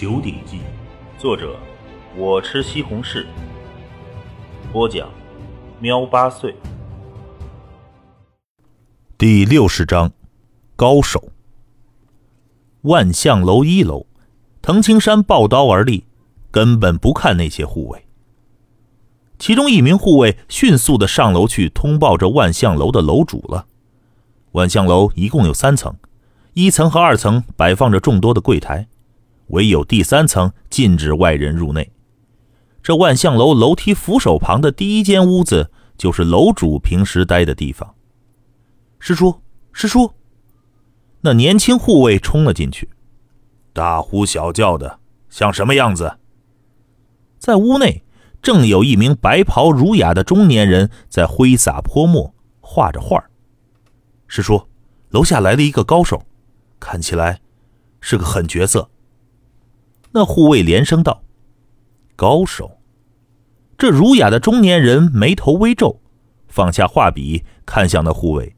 九鼎记》，作者我吃西红柿，播讲喵八岁。第六十章，高手。万象楼一楼，藤青山抱刀而立，根本不看那些护卫。其中一名护卫迅速的上楼去通报着万象楼的楼主了。万象楼一共有三层，一层和二层摆放着众多的柜台，唯有第三层禁止外人入内。这万象楼楼梯扶手旁的第一间屋子，就是楼主平时待的地方。师叔，师叔。那年轻护卫冲了进去，大呼小叫的，像什么样子？在屋内，正有一名白袍儒雅的中年人在挥洒泼墨，画着画。师叔，楼下来了一个高手，看起来是个狠角色。那护卫连声道：“高手。”这儒雅的中年人眉头微皱，放下画笔，看向那护卫，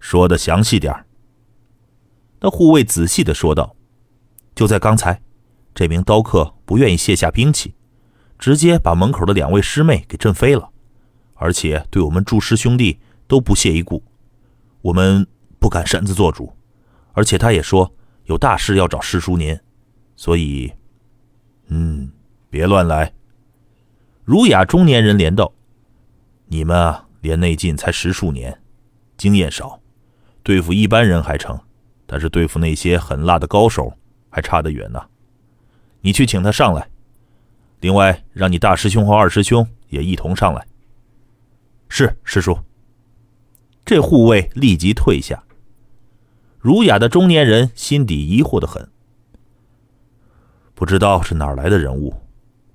说的详细点。那护卫仔细的说道：“就在刚才，这名刀客不愿意卸下兵器，直接把门口的两位师妹给震飞了，而且对我们诸师兄弟都不屑一顾。我们不敢擅自做主，而且他也说有大事要找师叔您，所以，嗯，别乱来。”儒雅中年人连道：“你们啊，练内劲才十数年，经验少，对付一般人还成。”但是对付那些狠辣的高手还差得远呢，你去请他上来。另外，让你大师兄和二师兄也一同上来。是师叔。这护卫立即退下。儒雅的中年人心底疑惑的很，不知道是哪来的人物，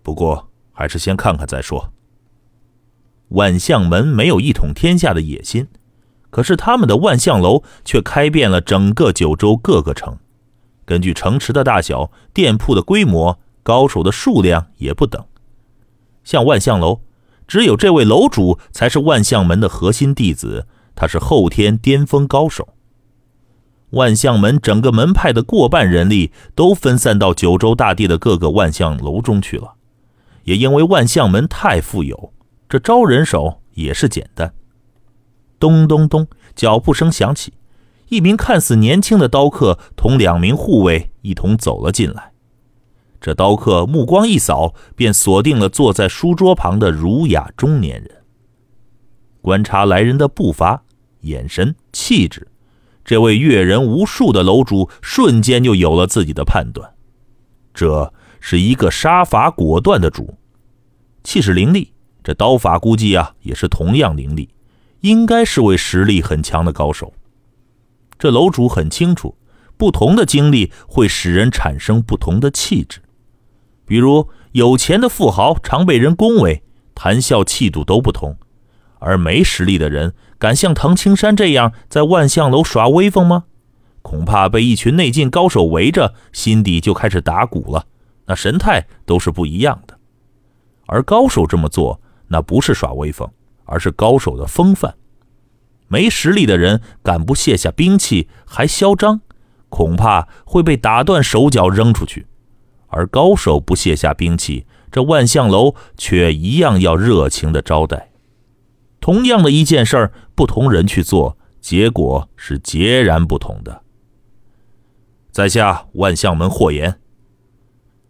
不过还是先看看再说。万象门没有一统天下的野心。可是他们的万象楼却开遍了整个九州各个城，根据城池的大小、店铺的规模、高手的数量也不等。像万象楼，只有这位楼主才是万象门的核心弟子，他是后天巅峰高手。万象门整个门派的过半人力都分散到九州大地的各个万象楼中去了，也因为万象门太富有，这招人手也是简单。咚咚咚，脚步声响起，一名看似年轻的刀客同两名护卫一同走了进来。这刀客目光一扫，便锁定了坐在书桌旁的儒雅中年人。观察来人的步伐、眼神、气质，这位阅人无数的楼主瞬间就有了自己的判断：这是一个杀伐果断的主，气势凌厉。这刀法估计啊，也是同样凌厉。应该是位实力很强的高手。这楼主很清楚，不同的经历会使人产生不同的气质。比如有钱的富豪常被人恭维，谈笑气度都不同；而没实力的人敢像唐青山这样在万象楼耍威风吗？恐怕被一群内劲高手围着，心底就开始打鼓了。那神态都是不一样的。而高手这么做，那不是耍威风。而是高手的风范，没实力的人敢不卸下兵器还嚣张，恐怕会被打断手脚扔出去；而高手不卸下兵器，这万象楼却一样要热情的招待。同样的一件事儿，不同人去做，结果是截然不同的。在下万象门霍言。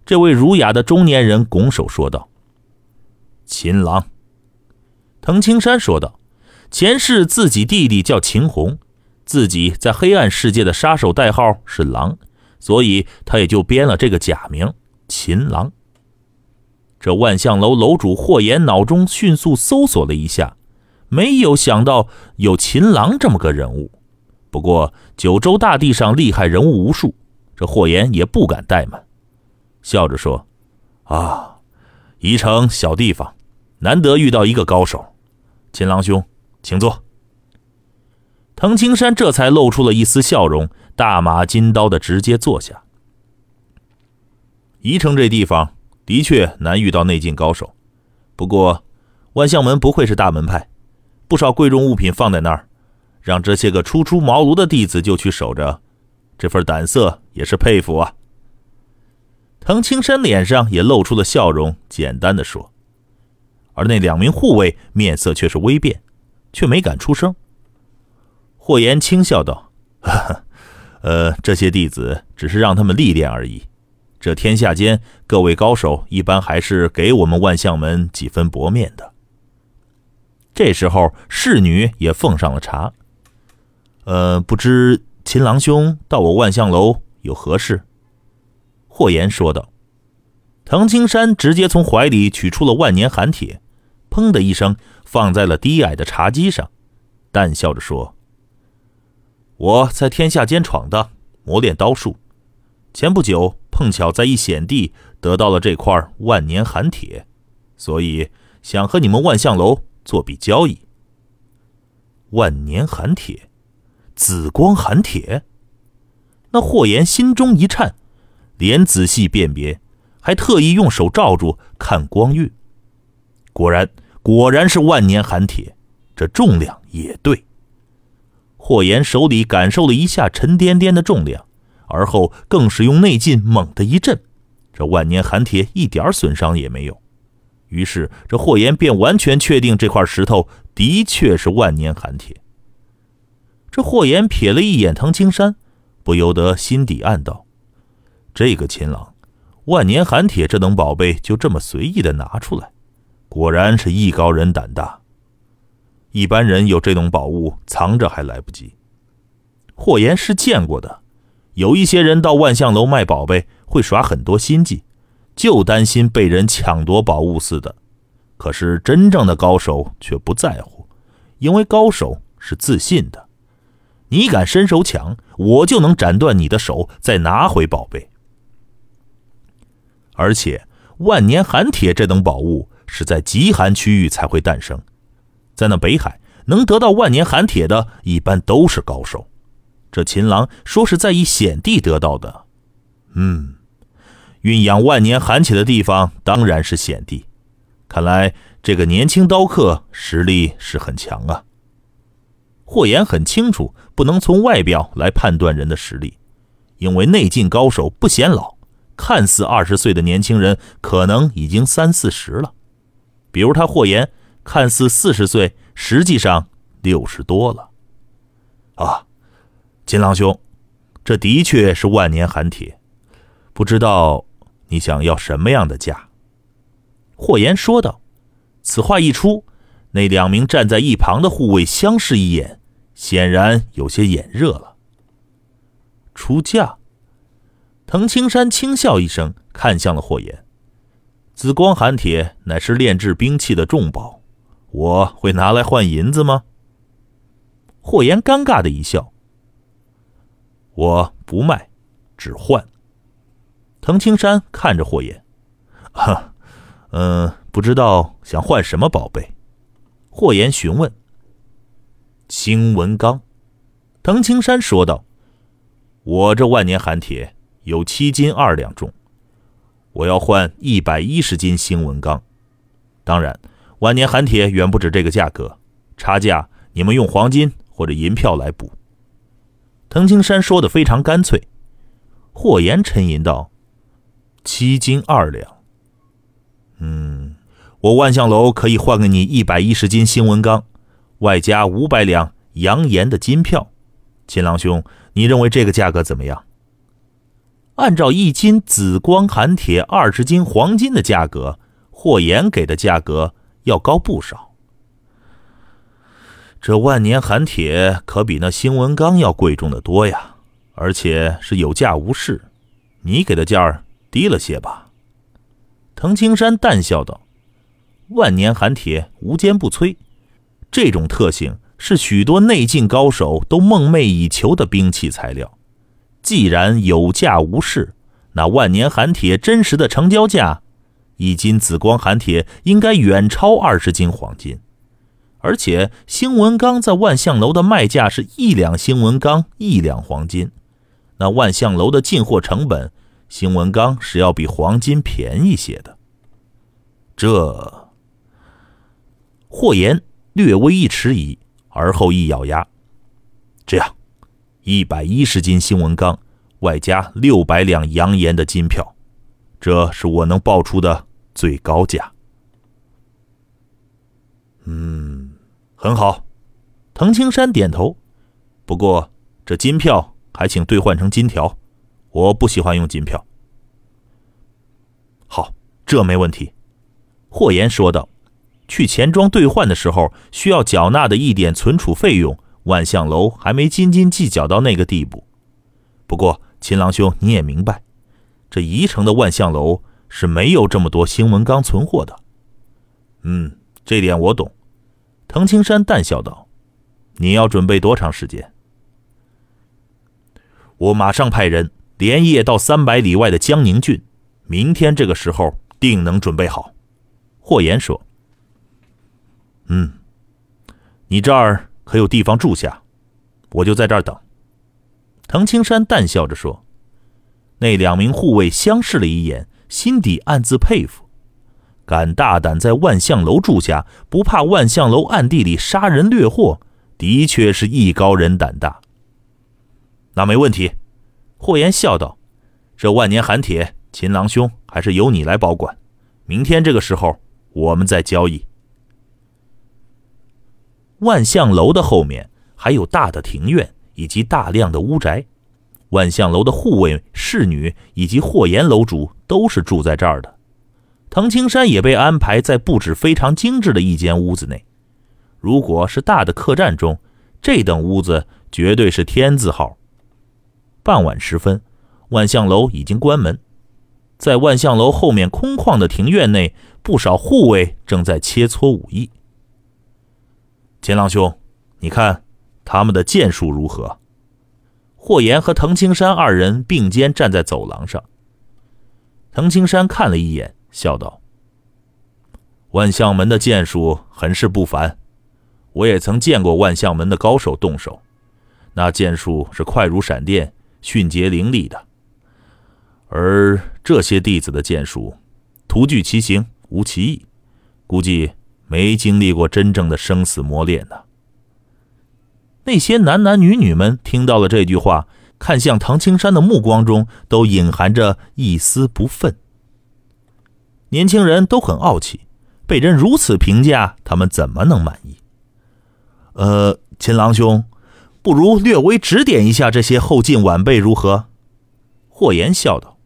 这位儒雅的中年人拱手说道：“秦郎。”藤青山说道：“前世自己弟弟叫秦红，自己在黑暗世界的杀手代号是狼，所以他也就编了这个假名秦狼。”这万象楼楼主霍言脑中迅速搜索了一下，没有想到有秦狼这么个人物。不过九州大地上厉害人物无数，这霍言也不敢怠慢，笑着说：“啊，宜城小地方，难得遇到一个高手。”秦郎兄，请坐。藤青山这才露出了一丝笑容，大马金刀的直接坐下。宜城这地方的确难遇到内劲高手，不过万象门不愧是大门派，不少贵重物品放在那儿，让这些个初出茅庐的弟子就去守着，这份胆色也是佩服啊。滕青山脸上也露出了笑容，简单的说。而那两名护卫面色却是微变，却没敢出声。霍言轻笑道：“呃，这些弟子只是让他们历练而已。这天下间各位高手一般还是给我们万象门几分薄面的。”这时候，侍女也奉上了茶。呃，不知秦郎兄到我万象楼有何事？霍言说道。唐青山直接从怀里取出了万年寒铁。砰的一声，放在了低矮的茶几上，淡笑着说：“我在天下间闯荡，磨练刀术。前不久碰巧在一险地得到了这块万年寒铁，所以想和你们万象楼做笔交易。万年寒铁，紫光寒铁。”那霍炎心中一颤，连仔细辨别，还特意用手罩住看光晕。果然。果然是万年寒铁，这重量也对。霍言手里感受了一下沉甸甸的重量，而后更是用内劲猛地一震，这万年寒铁一点损伤也没有。于是这霍言便完全确定这块石头的确是万年寒铁。这霍言瞥了一眼唐青山，不由得心底暗道：这个秦朗，万年寒铁这等宝贝就这么随意的拿出来。果然是艺高人胆大，一般人有这等宝物藏着还来不及。霍言是见过的，有一些人到万象楼卖宝贝会耍很多心计，就担心被人抢夺宝物似的。可是真正的高手却不在乎，因为高手是自信的。你敢伸手抢，我就能斩断你的手，再拿回宝贝。而且万年寒铁这等宝物。是在极寒区域才会诞生，在那北海能得到万年寒铁的，一般都是高手。这秦郎说是在一险地得到的，嗯，蕴养万年寒铁的地方当然是险地。看来这个年轻刀客实力是很强啊。霍言很清楚，不能从外表来判断人的实力，因为内劲高手不显老，看似二十岁的年轻人，可能已经三四十了。比如他霍言，看似四十岁，实际上六十多了。啊，金郎兄，这的确是万年寒铁，不知道你想要什么样的价？霍言说道。此话一出，那两名站在一旁的护卫相视一眼，显然有些眼热了。出价？藤青山轻笑一声，看向了霍言。紫光寒铁乃是炼制兵器的重宝，我会拿来换银子吗？霍言尴尬的一笑：“我不卖，只换。”滕青山看着霍言：“哈，嗯，不知道想换什么宝贝？”霍言询问。青文刚，滕青山说道：“我这万年寒铁有七斤二两重。”我要换一百一十斤星纹钢，当然，万年寒铁远不止这个价格，差价你们用黄金或者银票来补。滕青山说的非常干脆。霍言沉吟道：“七斤二两，嗯，我万象楼可以换给你一百一十斤新纹钢，外加五百两阳岩的金票。秦郎兄，你认为这个价格怎么样？”按照一斤紫光寒铁二十斤黄金的价格，霍岩给的价格要高不少。这万年寒铁可比那新文钢要贵重的多呀，而且是有价无市。你给的价儿低了些吧？滕青山淡笑道：“万年寒铁无坚不摧，这种特性是许多内劲高手都梦寐以求的兵器材料。”既然有价无市，那万年寒铁真实的成交价，一斤紫光寒铁应该远超二十斤黄金。而且星文钢在万象楼的卖价是一两星文钢一两黄金，那万象楼的进货成本，星文钢是要比黄金便宜些的。这，霍言略微一迟疑，而后一咬牙，这样。一百一十斤星文钢，外加六百两阳岩的金票，这是我能报出的最高价。嗯，很好。藤青山点头。不过这金票还请兑换成金条，我不喜欢用金票。好，这没问题。霍言说道。去钱庄兑换的时候需要缴纳的一点存储费用，万象楼还没斤斤计较到那个地步。不过，秦郎兄你也明白，这宜城的万象楼是没有这么多兴文钢存货的。嗯，这点我懂。藤青山淡笑道：“你要准备多长时间？”我马上派人连夜到三百里外的江宁郡，明天这个时候定能准备好。”霍言说。嗯，你这儿可有地方住下？我就在这儿等。藤青山淡笑着说。那两名护卫相视了一眼，心底暗自佩服，敢大胆在万象楼住下，不怕万象楼暗地里杀人掠货，的确是艺高人胆大。那没问题，霍言笑道：“这万年寒铁，秦郎兄还是由你来保管。明天这个时候，我们再交易。”万象楼的后面还有大的庭院以及大量的屋宅，万象楼的护卫、侍女以及霍言楼主都是住在这儿的。藤青山也被安排在布置非常精致的一间屋子内。如果是大的客栈中，这等屋子绝对是天字号。傍晚时分，万象楼已经关门，在万象楼后面空旷的庭院内，不少护卫正在切磋武艺。钱郎兄，你看他们的剑术如何？霍言和藤青山二人并肩站在走廊上。藤青山看了一眼，笑道：“万象门的剑术很是不凡，我也曾见过万象门的高手动手，那剑术是快如闪电，迅捷凌厉的。而这些弟子的剑术，徒具其形，无其意，估计……”没经历过真正的生死磨练呢。那些男男女女们听到了这句话，看向唐青山的目光中都隐含着一丝不忿。年轻人都很傲气，被人如此评价，他们怎么能满意？呃，秦郎兄，不如略微指点一下这些后进晚辈如何？霍言笑道：“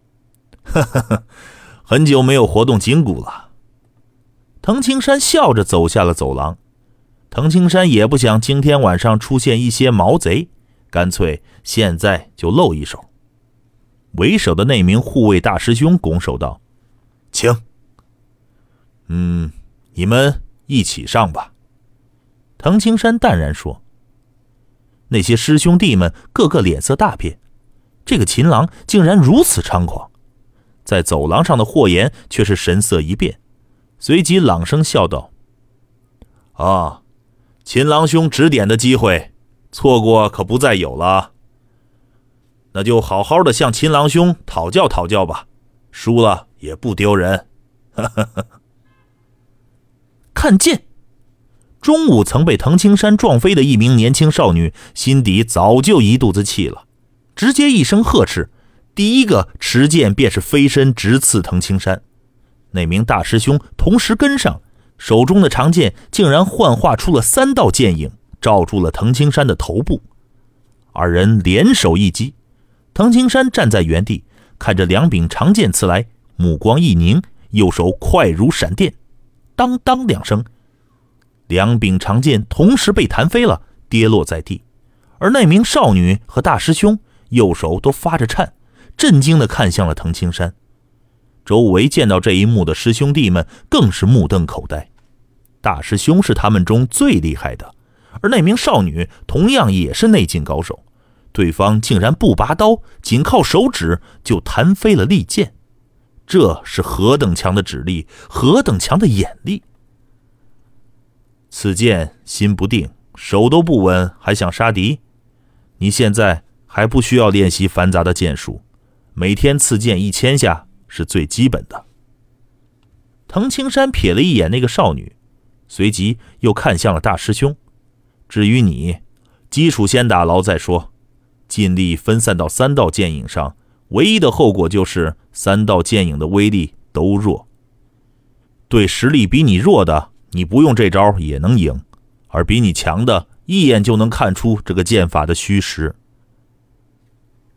呵呵呵，很久没有活动筋骨了。”藤青山笑着走下了走廊。藤青山也不想今天晚上出现一些毛贼，干脆现在就露一手。为首的那名护卫大师兄拱手道：“请。”“嗯，你们一起上吧。”藤青山淡然说。那些师兄弟们个个脸色大变，这个秦郎竟然如此猖狂。在走廊上的霍言却是神色一变。随即朗声笑道：“啊，秦郎兄指点的机会，错过可不再有了。那就好好的向秦郎兄讨教讨教吧，输了也不丢人。”哈哈哈看剑，中午曾被藤青山撞飞的一名年轻少女，心底早就一肚子气了，直接一声呵斥，第一个持剑便是飞身直刺藤青山。那名大师兄同时跟上，手中的长剑竟然幻化出了三道剑影，罩住了藤青山的头部。二人联手一击，藤青山站在原地，看着两柄长剑刺来，目光一凝，右手快如闪电，当当两声，两柄长剑同时被弹飞了，跌落在地。而那名少女和大师兄右手都发着颤，震惊地看向了藤青山。周围见到这一幕的师兄弟们更是目瞪口呆。大师兄是他们中最厉害的，而那名少女同样也是内劲高手，对方竟然不拔刀，仅靠手指就弹飞了利剑，这是何等强的指力，何等强的眼力！此剑心不定，手都不稳，还想杀敌？你现在还不需要练习繁杂的剑术，每天刺剑一千下。是最基本的。藤青山瞥了一眼那个少女，随即又看向了大师兄。至于你，基础先打牢再说，尽力分散到三道剑影上，唯一的后果就是三道剑影的威力都弱。对实力比你弱的，你不用这招也能赢；而比你强的，一眼就能看出这个剑法的虚实。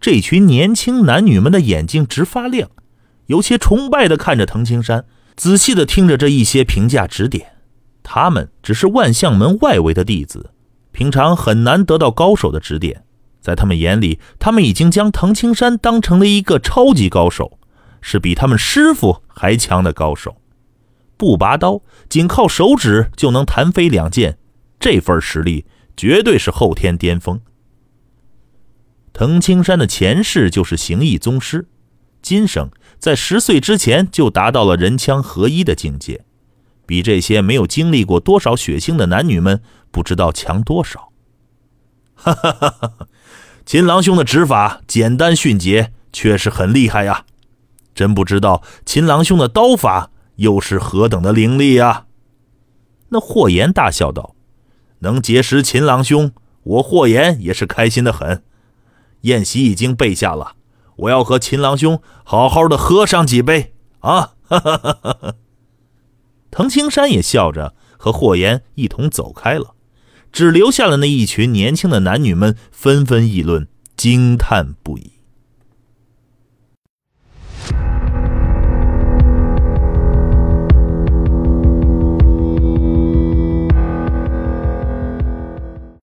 这群年轻男女们的眼睛直发亮，有些崇拜的看着藤青山，仔细的听着这一些评价指点。他们只是万象门外围的弟子，平常很难得到高手的指点。在他们眼里，他们已经将藤青山当成了一个超级高手，是比他们师傅还强的高手。不拔刀，仅靠手指就能弹飞两剑，这份实力绝对是后天巅峰。藤青山的前世就是形意宗师，今生在十岁之前就达到了人枪合一的境界，比这些没有经历过多少血腥的男女们不知道强多少。哈哈哈哈！秦郎兄的指法简单迅捷，确实很厉害呀！真不知道秦郎兄的刀法又是何等的凌厉呀！那霍炎大笑道：“能结识秦郎兄，我霍炎也是开心的很。”宴席已经备下了，我要和秦郎兄好好的喝上几杯啊！哈哈哈哈。滕青山也笑着和霍言一同走开了，只留下了那一群年轻的男女们纷纷议论，惊叹不已。